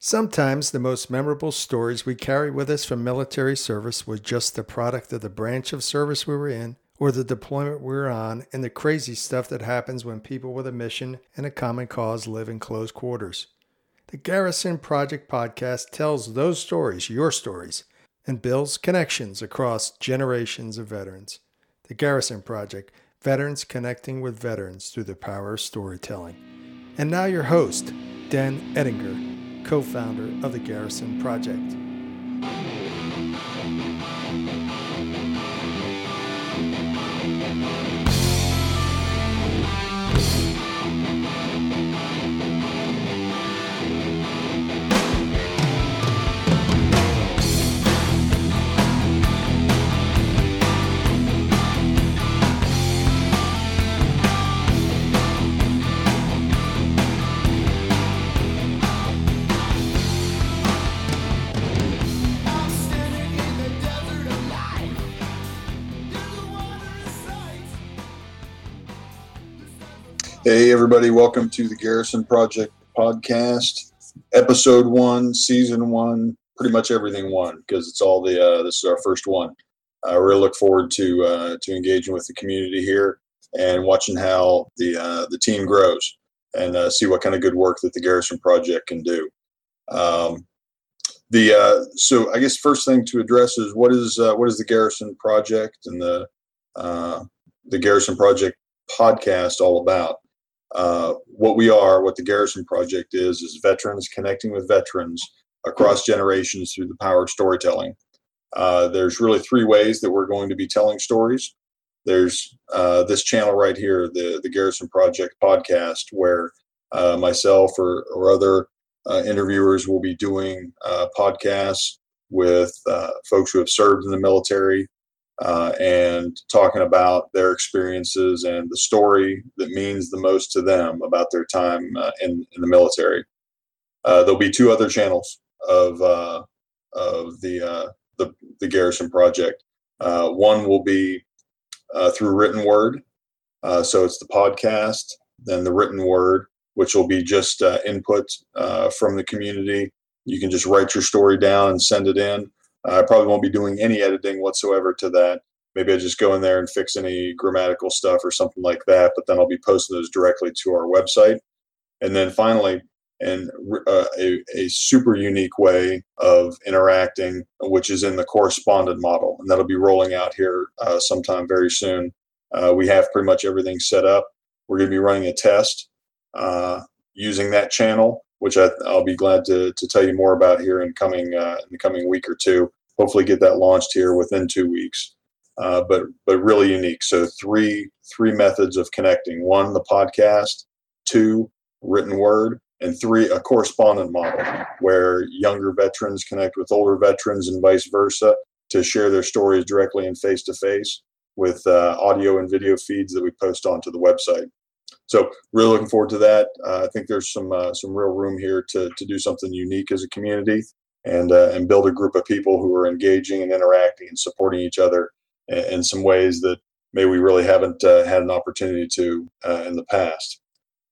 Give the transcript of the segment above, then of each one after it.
Sometimes the most memorable stories we carry with us from military service were just the product of the branch of service we were in or the deployment we were on and the crazy stuff that happens when people with a mission and a common cause live in close quarters. The Garrison Project podcast tells those stories, your stories, and builds connections across generations of veterans. The Garrison Project, veterans connecting with veterans through the power of storytelling. And now your host, Dan Eddinger co founder of the Garrison Project. Hey, everybody, welcome to the Garrison Project podcast, episode one, season one, pretty much everything one, because it's all the, uh, this is our first one. I really look forward to, uh, to engaging with the community here and watching how the, uh, the team grows and uh, see what kind of good work that the Garrison Project can do. Um, the uh, so I guess first thing to address is what is uh, what is the Garrison Project and the uh, the Garrison Project podcast all about? Uh, what we are, what the Garrison Project is, is veterans connecting with veterans across generations through the power of storytelling. Uh, there's really three ways that we're going to be telling stories. There's uh, this channel right here, the the Garrison Project podcast, where uh, myself or, or other uh, interviewers will be doing podcasts with folks who have served in the military, uh, and talking about their experiences and the story that means the most to them about their time uh, in, in the military. Uh, there'll be two other channels of uh, of the, uh, the, the Garrison Project. Uh, one will be through written word, so it's the podcast, then the written word, which will be just input from the community. You can just write your story down and send it in. I probably won't be doing any editing whatsoever to that. Maybe I just go in there and fix any grammatical stuff or something like that, but then I'll be posting those directly to our website. And then finally, and uh, a, a super unique way of interacting, which is in the correspondent model. And that'll be rolling out here uh, sometime very soon. Uh, we have pretty much everything set up. We're going to be running a test uh, using that channel which I, will be glad to, to tell you more about here in coming uh, in the coming week or two. Hopefully, get that launched here within two weeks. Uh, but but really unique. So three three methods of connecting: one, the podcast; two, written word; and three, a correspondent model where younger veterans connect with older veterans and vice versa to share their stories directly and face to face with uh, audio and video feeds that we post onto the website. So really looking forward to that. Uh, I think there's some uh, some real room here to to do something unique as a community and uh, and build a group of people who are engaging and interacting and supporting each other in, in some ways that maybe we really haven't uh, had an opportunity to uh, in the past.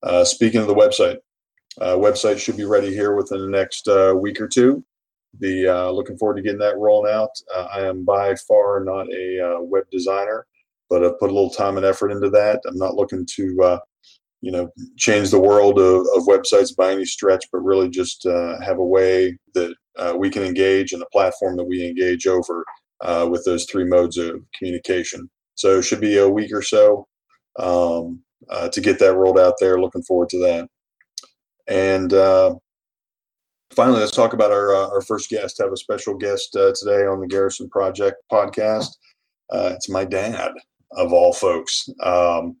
Uh, speaking of the website, website should be ready here within the next week or two. Be looking forward to getting that rolling out. I am by far not a web designer but I've put a little time and effort into that. I'm not looking to, you know, change the world of, of, websites by any stretch, but really just uh, have a way that uh, we can engage and a platform that we engage over uh, with those three modes of communication. So it should be a week or so um, uh, to get that rolled out there. Looking forward to that. And uh, finally, let's talk about our our first guest. Have a special guest today on the Garrison Project podcast. it's my dad of all folks. Um,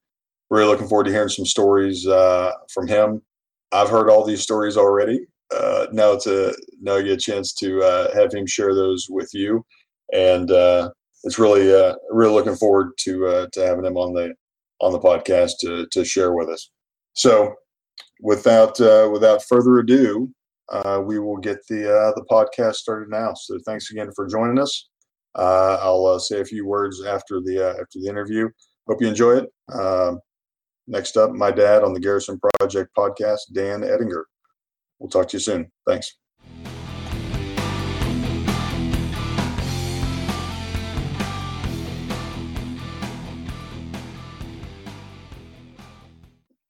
really looking forward to hearing some stories uh, from him. I've heard all these stories already. Uh, now to now get a chance to uh, have him share those with you, and uh, it's really uh, really looking forward to uh, to having him on the on the podcast to to share with us. So, without without further ado, we will get the the podcast started now. So, thanks again for joining us. I'll say a few words after the after the interview. Hope you enjoy it. Um, Next up, my dad on the Garrison Project podcast, Dan Eddinger. We'll talk to you soon. Thanks.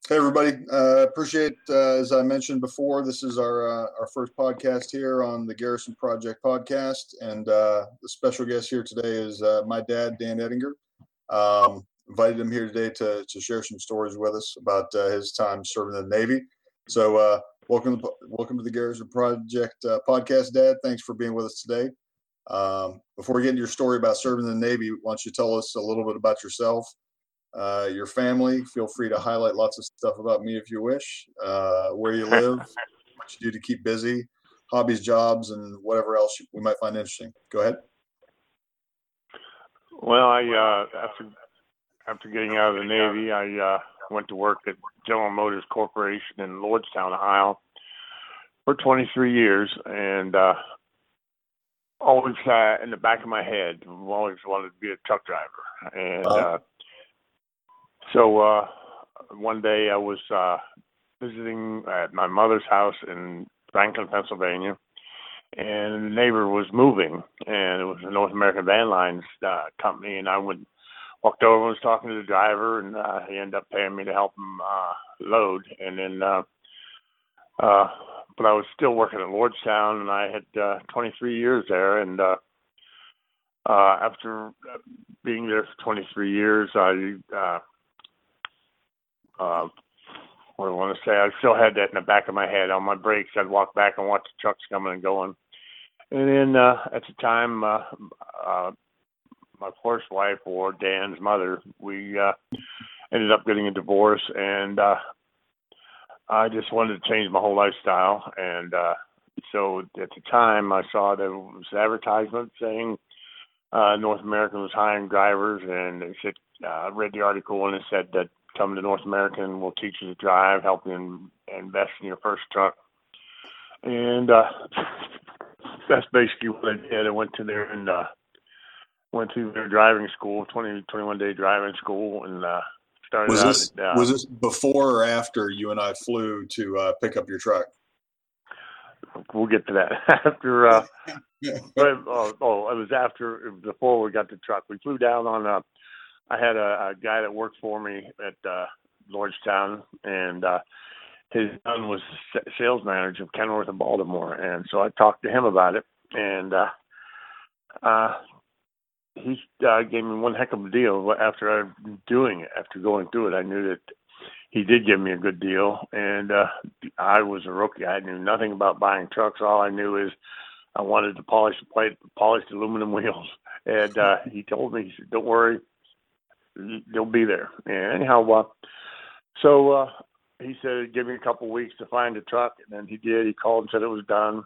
Hey everybody! Uh, appreciate uh, as I mentioned before, this is our uh, our first podcast here on the Garrison Project podcast, and uh, the special guest here today is uh, my dad, Dan Eddinger. Um, invited him here today to to share some stories with us about uh, his time serving in the Navy. So welcome to, welcome to the Garrison Project podcast, Dad. Thanks for being with us today. Um, before we get into your story about serving in the Navy, why don't you tell us a little bit about yourself? uh, your family. Feel free to highlight lots of stuff about me if you wish, uh, where you live, what you do to keep busy, hobbies, jobs, and whatever else we might find interesting. Go ahead. Well, I uh, after after getting out of the Navy, I uh, went to work at General Motors Corporation in Lordstown, Ohio, for 23 years, and uh, always uh, in the back of my head, always wanted to be a truck driver, and. Uh, so uh, one day I was uh, visiting at my mother's house in Franklin, Pennsylvania, and the neighbor was moving, and it was a North American Van Lines uh, company, and I went walked over and was talking to the driver, and uh, he ended up paying me to help him uh, load, and then. Uh, uh, but I was still working at Lordstown, and I had uh, 23 years there, and uh, uh, after being there for 23 years, I uh, uh, what I want to say? I still had that in the back of my head. On my breaks, I'd walk back and watch the trucks coming and going. And then uh, at the time, uh, uh, my first wife or Dan's mother, we uh, ended up getting a divorce, and uh, I just wanted to change my whole lifestyle. And uh, so at the time, I saw there was advertisement saying uh, North American was hiring drivers, and it said uh, I read the article and it said that come to North American. We'll teach you to drive, help you in, invest in your first truck. And uh, that's basically what I did. I went to there and uh, went to their driving school, 20, 21 day driving school, and uh, started was out. This, at, uh, was this before or after you and I flew to uh, pick up your truck? We'll get to that after. Uh, but, oh, oh, it was after before we got the truck. We flew down on a I had a, a guy that worked for me at uh, Lordstown, and uh, his son was sales manager of Kenworth in Baltimore, and so I talked to him about it, and uh, uh, he uh, gave me one heck of a deal after I doing it. After going through it, I knew that he did give me a good deal, and uh, I was a rookie. I knew nothing about buying trucks. All I knew is I wanted to polish the plate, polish the aluminum wheels, and uh, he told me, he said, "Don't worry." they'll be there. And anyhow, uh, so uh, he said, give me a couple weeks to find a truck, and then he did. He called and said it was done.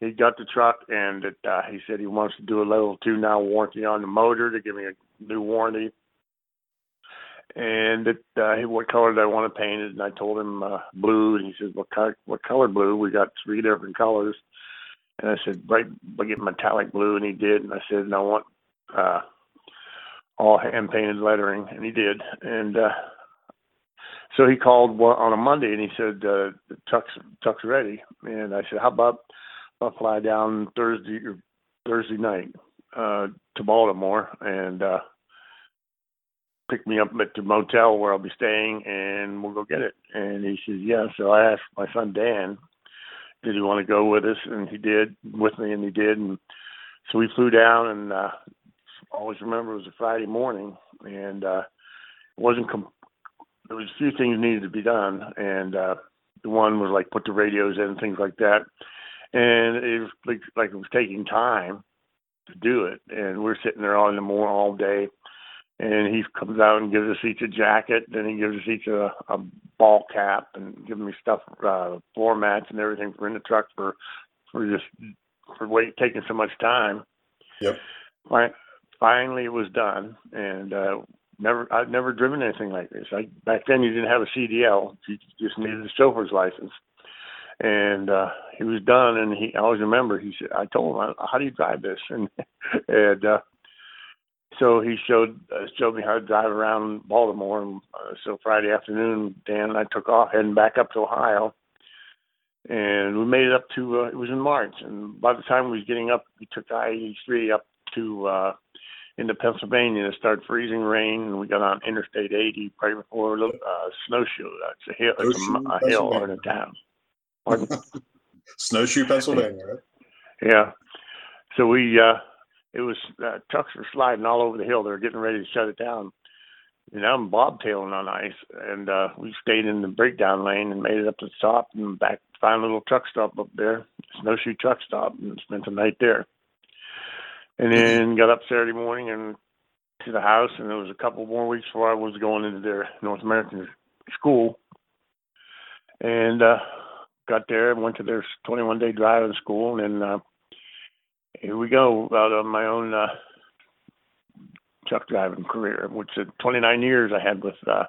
He got the truck, and it, uh, he said he wants to do a level two now warranty on the motor to give me a new warranty. And it, uh, what color did I want to paint it? And I told him uh, blue, and he said, "What color? What color blue?" We got three different colors, and I said, "Bright, get metallic blue," and he did. And I said, "And I want uh, all hand painted lettering, and he did. And uh, so he called on a Monday, and he said uh, the truck's truck's ready. And I said, how about I'll fly down Thursday Thursday night uh, to Baltimore and uh, pick me up at the motel where I'll be staying, and we'll go get it. And he says, yeah. So I asked my son Dan, did he want to go with us? And he did with me, and he did. And so we flew down, and uh, always remember it was a Friday morning, and uh, it wasn't. Com- there was a few things needed to be done, and uh, the one was like put the radios in things like that, and it was like, like it was taking time to do it, and we're sitting there all in the morning all day. And he comes out and gives us each a jacket. Then he gives us each a, a ball cap and gives me stuff, uh, floor mats and everything for in the truck for for just for wait taking so much time. Yep. Right finally it was done and uh never I've never driven anything like this. I back then you didn't have a CDL. You just needed a chauffeur's license. And uh he was done and he I always remember he said I told him how do you drive this and and uh so he showed uh, showed me how to drive around Baltimore and uh, so Friday afternoon Dan and I took off heading back up to Ohio and we made it up to uh, it was in March and by the time we was getting up we took I eighty three up to uh into Pennsylvania. It started freezing rain, and we got on Interstate 80 right before a little, uh, Snowshoe. That's a hill. It's a, a hill or a town. Pardon? Snowshoe, Pennsylvania, right? Yeah. So we, uh, it was uh, trucks were sliding all over the hill. They were getting ready to shut it down. And I'm bobtailing on ice, and uh, we stayed in the breakdown lane and made it up to the top and back. Found a little truck stop up there, snowshoe truck stop, and spent the night there. And then got up Saturday morning and to the house, and it was a couple more weeks before I was going into their North American school. And uh, got there and went to their 21 day driving school, and uh, here we go out on my own uh, truck driving career, which is 29 years I had with uh,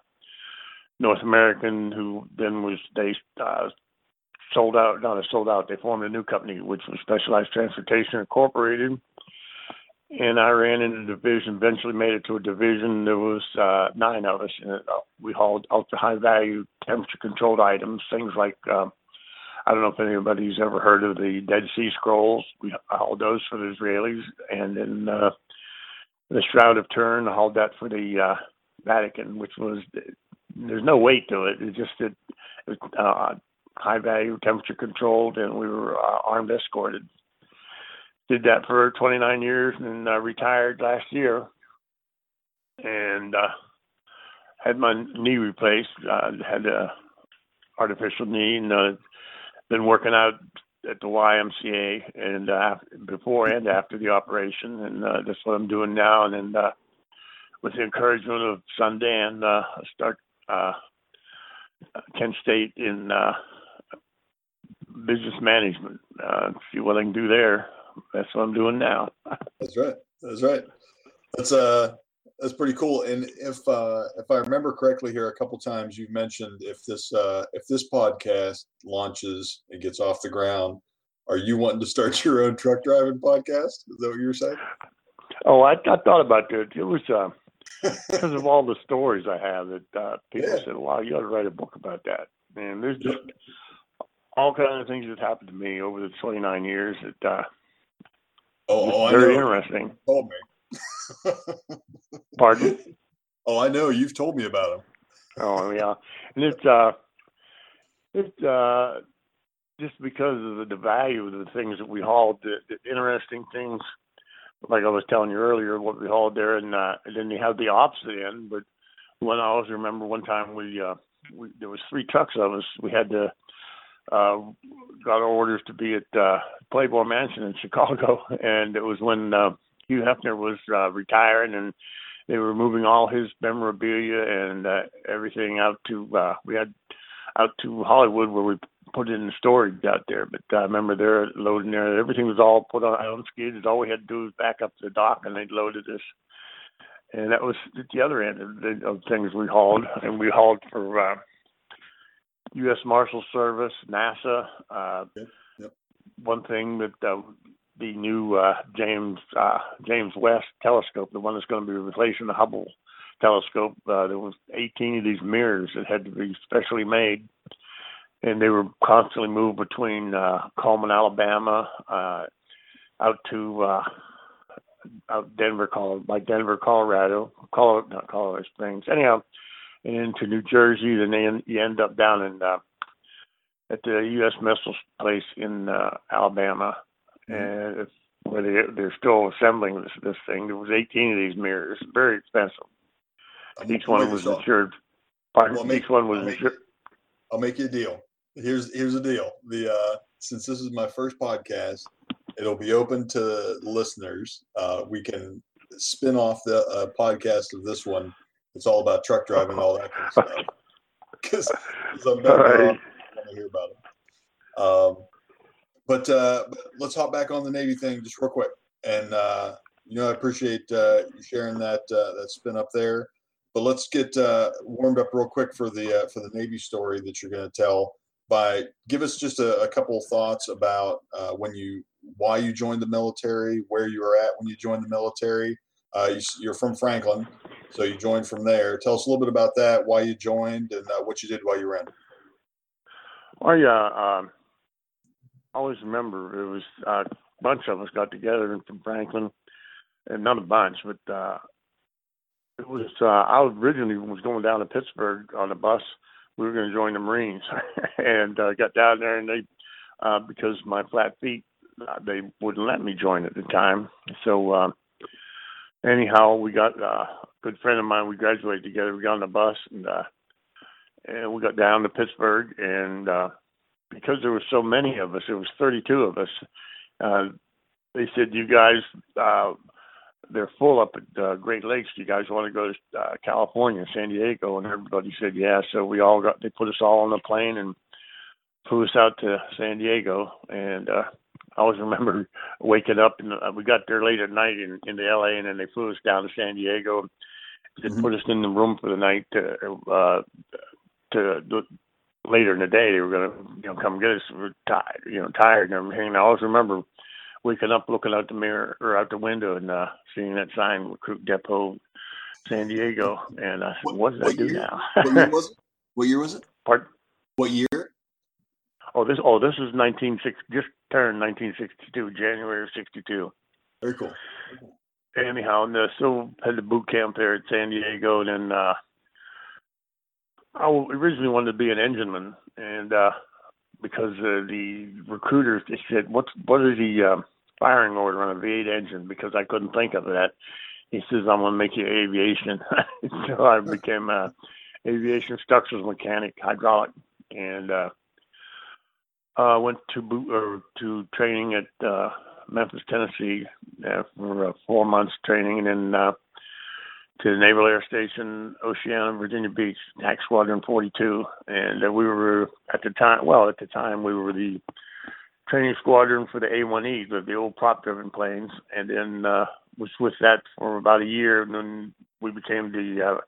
North American, who then was they uh, sold out, not sold out. They formed a new company, which was Specialized Transportation Incorporated. And I ran in the division, eventually made it to a division. There was uh, nine of us, and uh, we hauled ultra high value temperature controlled items, things like uh, I don't know if anybody's ever heard of the Dead Sea Scrolls. We hauled those for the Israelis, and then uh, the Shroud of Turin. I hauled that for the uh, Vatican, which was there's no weight to it. It's just it, it uh, high value, temperature controlled, and we were uh, armed escorted. Did that for 29 years and uh, retired last year, and uh, had my knee replaced. Uh, had a artificial knee, and uh, been working out at the YMCA and uh, before and after the operation, and uh, that's what I'm doing now. And then uh, with the encouragement of son Dan, uh, start uh, Kent State in uh, business management. Uh, see what I can do there. That's what I'm doing now. that's right. That's right. That's uh that's pretty cool. And if uh, if I remember correctly, here a couple times you've mentioned if this uh, if this podcast launches and gets off the ground, are you wanting to start your own truck driving podcast? Is that what you were saying? Oh, I, I thought about that. It was uh, because of all the stories I have that uh, people yeah. said, "Wow, you ought to write a book about that." And there's just all kinds of things that happened to me over the 29 years that uh, oh, oh very interesting. told me. Pardon? Oh, I know. You've told me about them. Oh yeah, and it's uh, it's uh, just because of the, the value of the things that we hauled, the, the interesting things. Like I was telling you earlier, what we hauled there, and, uh, and then you have the opposite end. But when I always remember one time we, uh, we there was three trucks of us. We had to uh, got orders to be at uh, Playboy Mansion in Chicago, and it was when uh, Hugh Hefner was uh, retiring, and they were moving all his memorabilia and uh, everything out to uh, we had out to Hollywood where we put it in storage out there. But I uh, remember they're loading there. Everything was all put on, on skids. All we had to do was back up to the dock, and they loaded us. And that was the other end of, the, of things we hauled, and we hauled for uh, U.S. Marshal Service, NASA. Uh, yep. Yep. One thing that uh, the new uh, James uh, James West telescope, the one that's going to be replacing the Hubble telescope. Uh, there was 18 of these mirrors that had to be specially made, and they were constantly moved between uh, Cullman, Alabama, uh, out to uh, out Denver, Colorado, by Denver, Colorado, Colorado, not Colorado Springs. Anyhow, and into New Jersey. Then they, you end up down in uh, at the U.S. Missile Place in uh, Alabama and it's, where they they're still assembling this this thing. There was 18 of these mirrors, very expensive. Each one was insured. Well, make, each one was I'll insured. Make, I'll make you a deal. Here's here's the deal. The uh, since this is my first podcast, it'll be open to listeners. Uh, we can spin off the uh, podcast of this one. It's all about truck driving and all that kind of stuff. Because I'm better right. to hear about it. Um, but, uh, let's hop back on the Navy thing just real quick. And uh, you know, I appreciate uh, you sharing that uh, that spin up there. But let's get uh, warmed up real quick for the uh, for the Navy story that you're going to tell. By give us just a, a couple of thoughts about uh, when you why you joined the military, where you were at when you joined the military. Uh, you, you're from Franklin, so you joined from there. Tell us a little bit about that, why you joined, and what you did while you were in. Yeah, um, always remember it was uh, a bunch of us got together from Franklin, and not a bunch, but uh, it was. Uh, I originally was going down to Pittsburgh on a bus. We were going to join the Marines, and uh, got down there, and they uh, because my flat feet, uh, they wouldn't let me join at the time. So uh, anyhow, we got uh, a good friend of mine. We graduated together. We got on the bus, and uh, and we got down to Pittsburgh, and uh, because there were so many of us, there was 32 of us. Uh, they said, "You guys, uh, they're full up at uh, Great Lakes. Do you guys want to go to uh, California, San Diego?" And everybody said, "Yeah." So we all got. They put us all on the plane and flew us out to San Diego. And uh, I always remember waking up, and uh, we got there late at night in in the LA, and then they flew us down to San Diego. They mm-hmm. put us in the room for the night to uh, to later in the day they were going to you know come get us. We are tired, you know, tired and everything. And I always remember waking up, looking out the mirror or out the window, and uh, seeing that sign, Recruit Depot, San Diego. And I said, "What, what did what I do year? now?" what year was it? What year was it? Pardon? What year? Oh, this oh this is 1960. Just turned 1962, January of '62. Very cool. Anyhow, and uh, still had the boot camp there at San Diego, and then. uh I originally wanted to be an engineman, and uh, because uh, the recruiters they said, "What's what is the uh, firing order on a V8 engine?" Because I couldn't think of that. He says, "I'm going to make you aviation." so I became a aviation structures mechanic, hydraulic, and uh, uh, went to boot or to training at uh, Memphis, Tennessee, uh, for uh, four months training, and then. Uh, to the Naval Air Station, Oceana, Virginia Beach, TAC Squadron 42, and uh, we were at the time. Well, at the time, we were the training squadron for the A1E, the, the old prop-driven planes, and then uh, was with that for about a year, and then we became the uh,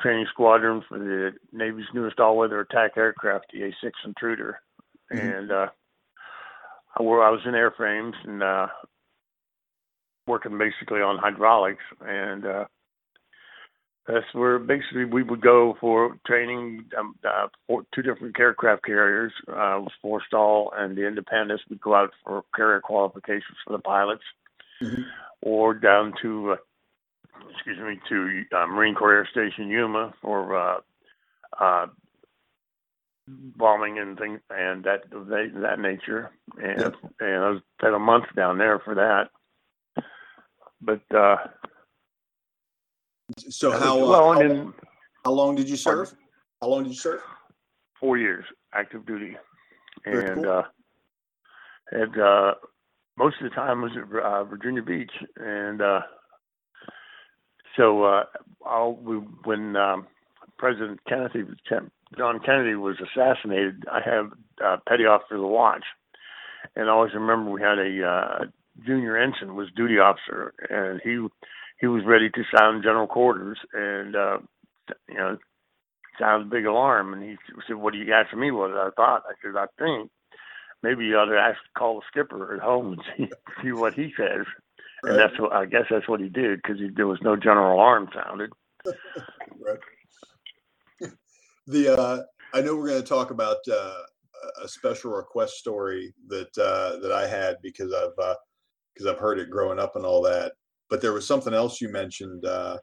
training squadron for the Navy's newest all-weather attack aircraft, the A6 Intruder, mm-hmm. and uh, I, I was in airframes and uh, working basically on hydraulics and. Uh, that's where basically we would go for training um, uh, for two different aircraft carriers, uh, Forrestal and the Independence. We'd go out for carrier qualifications for the pilots, mm-hmm. or down to, uh, excuse me, to uh, Marine Corps Air Station Yuma for uh, uh, bombing and things and that that nature. And yep. and I was had a month down there for that. But uh, so how well, uh, how, how, long did you serve? How long did you serve? Four years, active duty, and cool. uh, had uh, most of the time was at uh, Virginia Beach, and uh, so uh, I'll, we, when um, President Kennedy, John Kennedy, was assassinated, I have uh, petty officer of the watch, and I always remember we had a uh, junior ensign was duty officer, and he he was ready to sound general quarters and uh you know sound a big alarm. And he said what do you got for me what i thought i said i think maybe you ought to ask call the skipper at home and see see what he says. Right. and that's what i guess that's what he did because there was no general alarm sounded. Right. The uh i know we're going to talk about uh a special request story that uh that i had because i've uh because i've heard it growing up and all that but there was something else you mentioned uh,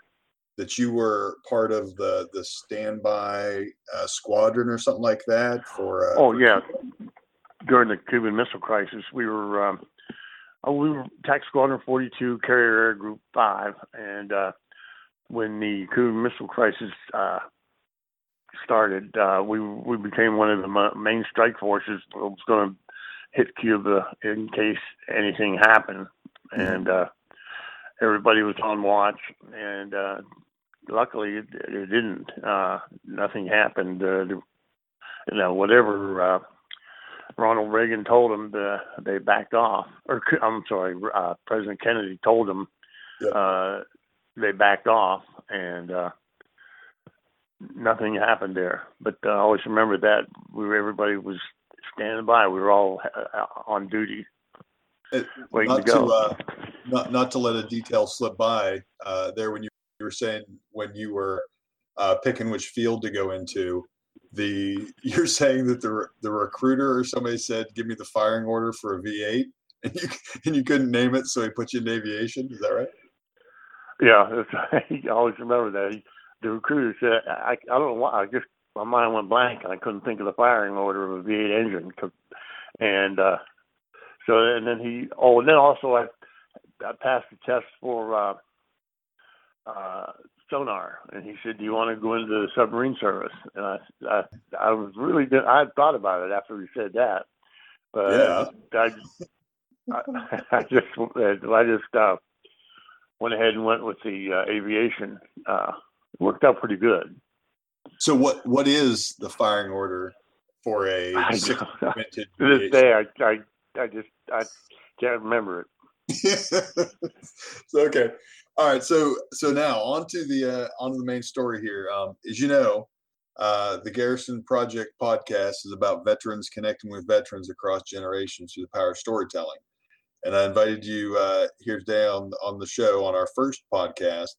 that you were part of the the standby uh, squadron or something like that for. Uh, oh yeah, during the Cuban Missile Crisis, we were um, oh, we were TAC Squadron 42, Carrier Air Group Five, and uh, when the Cuban Missile Crisis uh, started, uh, we we became one of the main strike forces that was going to hit Cuba in case anything happened, mm-hmm. and uh, everybody was on watch, and uh, luckily it, it didn't. Uh, nothing happened. Uh, the, you know, whatever uh, Ronald Reagan told them, the, they backed off. Or I'm sorry, uh, President Kennedy told them yep. uh, they backed off, and uh, nothing happened there. But uh, I always remember that we were, everybody was standing by. We were all uh, on duty, waiting to go. To, uh, not not to let a detail slip by uh, there when you, you, were saying when you were uh, picking which field to go into the you're saying that the the recruiter or somebody said give me the firing order for a V8 and you and you couldn't name it so he put you in aviation is that right Yeah, I always remember that. He, the recruiter said, I, I don't know why, I just, my mind went blank and I couldn't think of the firing order of a V8 engine. And, uh, so, and then he, oh, and then also I, I passed the test for, uh, uh, sonar, and he said, "Do you want to go into the submarine service?" And I, I, I was really, I had thought about it after he said that, but Yeah. I, I, I just, I just uh, went ahead and went with the uh, aviation. Uh, worked out pretty good. So what what is the firing order for a six To this day, I, I, I just, I can't remember it. so, okay. All right. So so now on to the uh, on to the main story here. Um, as you know, uh, the Garrison Project podcast is about veterans connecting with veterans across generations through the power of storytelling. And I invited you uh, here today on on the show on our first podcast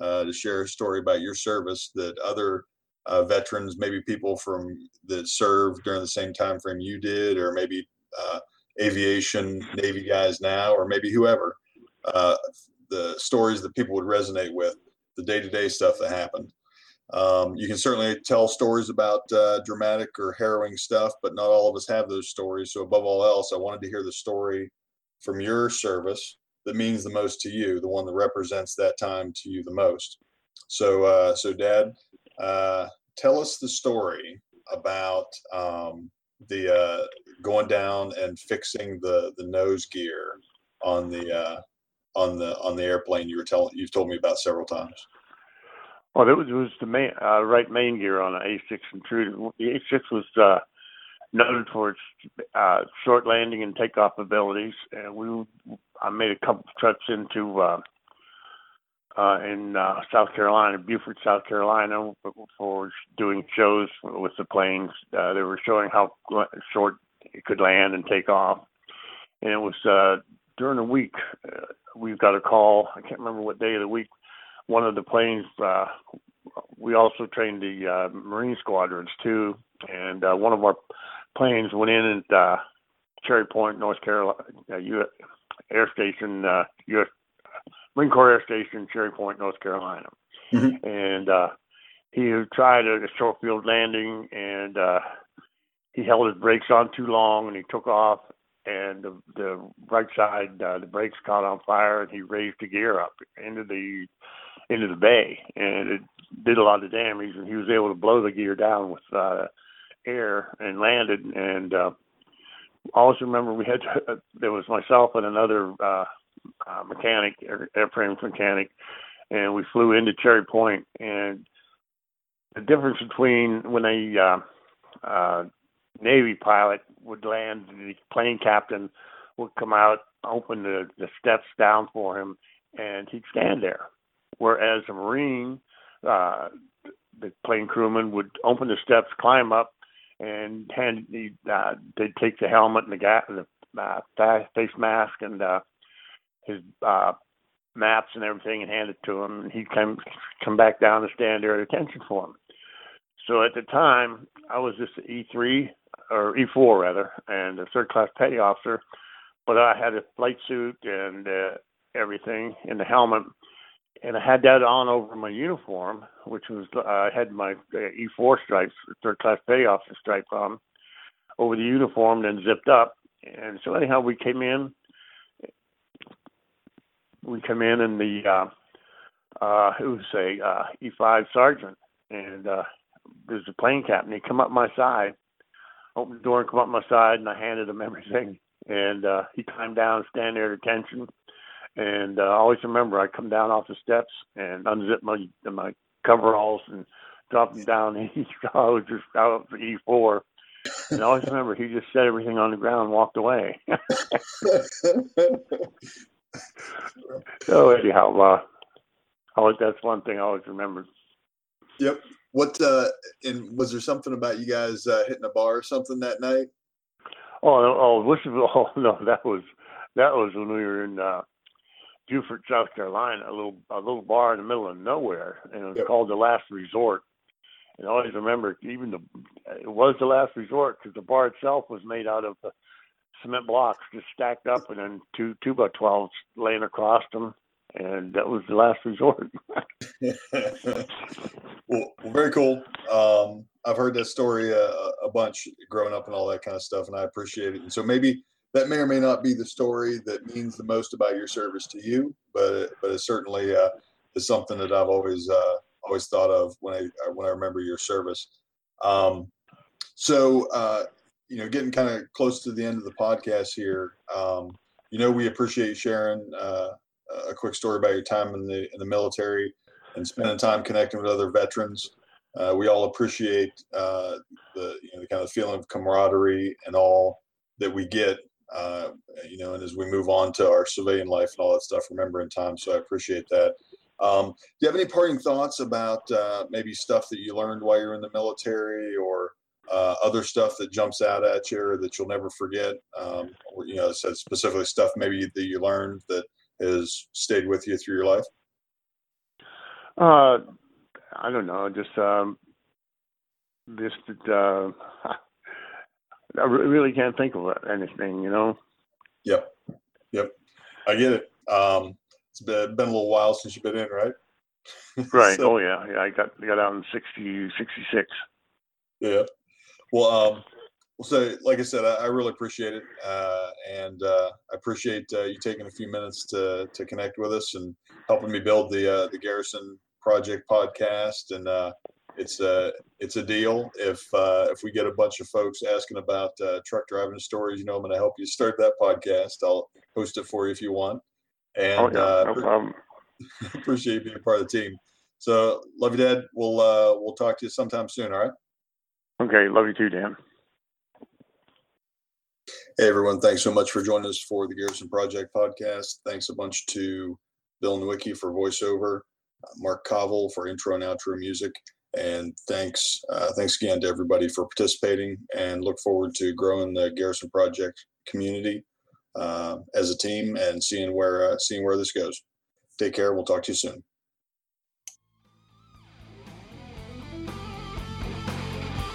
uh, to share a story about your service that other uh, veterans, maybe people from that served during the same time frame you did, or maybe uh, aviation Navy guys now, or maybe whoever, uh, the stories that people would resonate with, the day to day stuff that happened. Um, you can certainly tell stories about uh, dramatic or harrowing stuff, but not all of us have those stories. So, above all else, I wanted to hear the story from your service that means the most to you, the one that represents that time to you the most. So, uh, so Dad, uh, tell us the story about um, the uh, going down and fixing the the nose gear on the uh, on the on the airplane you were telling you've told me about several times. Well, it was, it was the main, uh, right main gear on the A6 Intruder. The A6 was uh, noted for its uh, short landing and takeoff abilities, and we I made a couple of trips into uh, uh, in uh, South Carolina, Beaufort, South Carolina, for doing shows with the planes. Uh, they were showing how short it could land and take off, and it was uh, during the week. Uh, we got a call. I can't remember what day of the week. One of the planes. Uh, we also trained the uh, Marine squadrons too, and uh, one of our planes went in at uh, Cherry Point, North Carolina, uh, U- Air Station, uh, U.S. Marine Corps Air Station, Cherry Point, North Carolina, Mhm. and uh, he tried a, a short field landing, and uh, he held his brakes on too long, and he took off, and the, the right side, uh, the brakes caught on fire, and he raised the gear up into the into the bay, and it did a lot of damage, and he was able to blow the gear down with uh, air and landed. And uh, I always remember we had to, there was myself and another uh, uh, mechanic, air, airframe mechanic, and we flew into Cherry Point. And the difference between when a uh, uh, Navy pilot would land, the plane captain would come out, open the, the steps down for him, and he'd stand there. Whereas a Marine, uh, the plane crewman would open the steps, climb up, and hand uh, they'd take the helmet and the ga- the uh, face mask and uh, his uh, maps and everything, and hand it to him, and he'd come come back down and stand there at attention for him. So at the time, I was just an E3 or E4 rather, and a third class petty officer, but I had a flight suit and uh, everything, and the helmet and I had that on over my uniform, which was uh, I had my uh, E4 stripes, third class petty officer stripe on over the uniform, then zipped up. And so anyhow, we came in. We come in, and the uh, uh, it was a uh, E5 sergeant, and uh, there's a plane captain. He come up my side, opened the door and come up my side, and I handed him everything. And uh, he climbed down, and stand there at attention and uh, I always remember I come down off the steps and unzip my my coveralls and drop them down. And He I was just out for E four, and I always remember he just set everything on the ground and walked away. so anyhow, uh, always that's one thing I always remembered. Yep. What uh and was there something about you guys uh, hitting a bar or something that night? Oh, no, oh, is, oh no, that was that was when we were in uh, Beaufort, South Carolina, a little a little bar in the middle of nowhere, and it was Yep. called the Last Resort. And I always remember, even the it was the Last Resort because the bar itself was made out of uh, cement blocks just stacked up, and then two two by twelves laying across them. and that was the last resort. well, very cool. Um, I've heard that story a, a, bunch growing up and all that kind of stuff, and I appreciate it. And so maybe that may or may not be the story that means the most about your service to you, but but it certainly uh, is something that I've always uh, always thought of when I when I remember your service. Um, so uh, you know, getting kind of close to the end of the podcast here. Um, you know, we appreciate sharing uh, a quick story about your time in the in the military and spending time connecting with other veterans. Uh, we all appreciate uh, the you know the kind of feeling of camaraderie and all that we get. Uh, you know, and as we move on to our civilian life and all that stuff, remembering time. So I appreciate that. Um, do you have any parting thoughts about uh, maybe stuff that you learned while you're in the military, or uh, other stuff that jumps out at you or that you'll never forget? Um, or you know, specifically stuff maybe that you learned that has stayed with you through your life? Uh, I don't know. Just um, just uh, I really can't think of anything. You know. Yep. Yep. I get it. Um, it's been, been a little while since you've been in, right? right. so, oh yeah. Yeah. I got got out in 60, 66. Yeah. Well, um, well, so like I said, I, I really appreciate it, uh, and uh, I appreciate uh, you taking a few minutes to to connect with us and helping me build the uh, the Garrison Project podcast. And uh, it's a it's a deal. If uh, if we get a bunch of folks asking about truck driving stories, you know, I'm going to help you start that podcast. I'll host it for you if you want. And oh, yeah, no problem. appreciate being part of the team. So love you, Dad. We'll we'll talk to you sometime soon. All right. Okay. Love you too, Dan. Hey, everyone. Thanks so much for joining us for the Garrison Project podcast. Thanks a bunch to Bill Nowicki for voiceover, Mark Cauvell for intro and outro music. And thanks, uh, thanks again to everybody for participating and look forward to growing the Garrison Project community uh, as a team and seeing where, uh, seeing where this goes. Take care. We'll talk to you soon.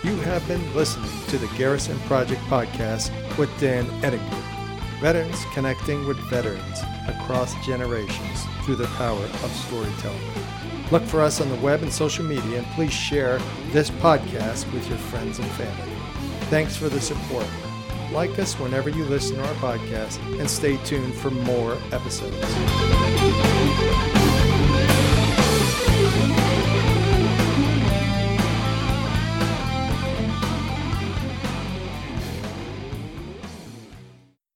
You have been listening to the Garrison Project podcast with Dan Eddinger. Veterans connecting with veterans across generations through the power of storytelling. Look for us on the web and social media, and please share this podcast with your friends and family. Thanks for the support. Like us whenever you listen to our podcast, and stay tuned for more episodes.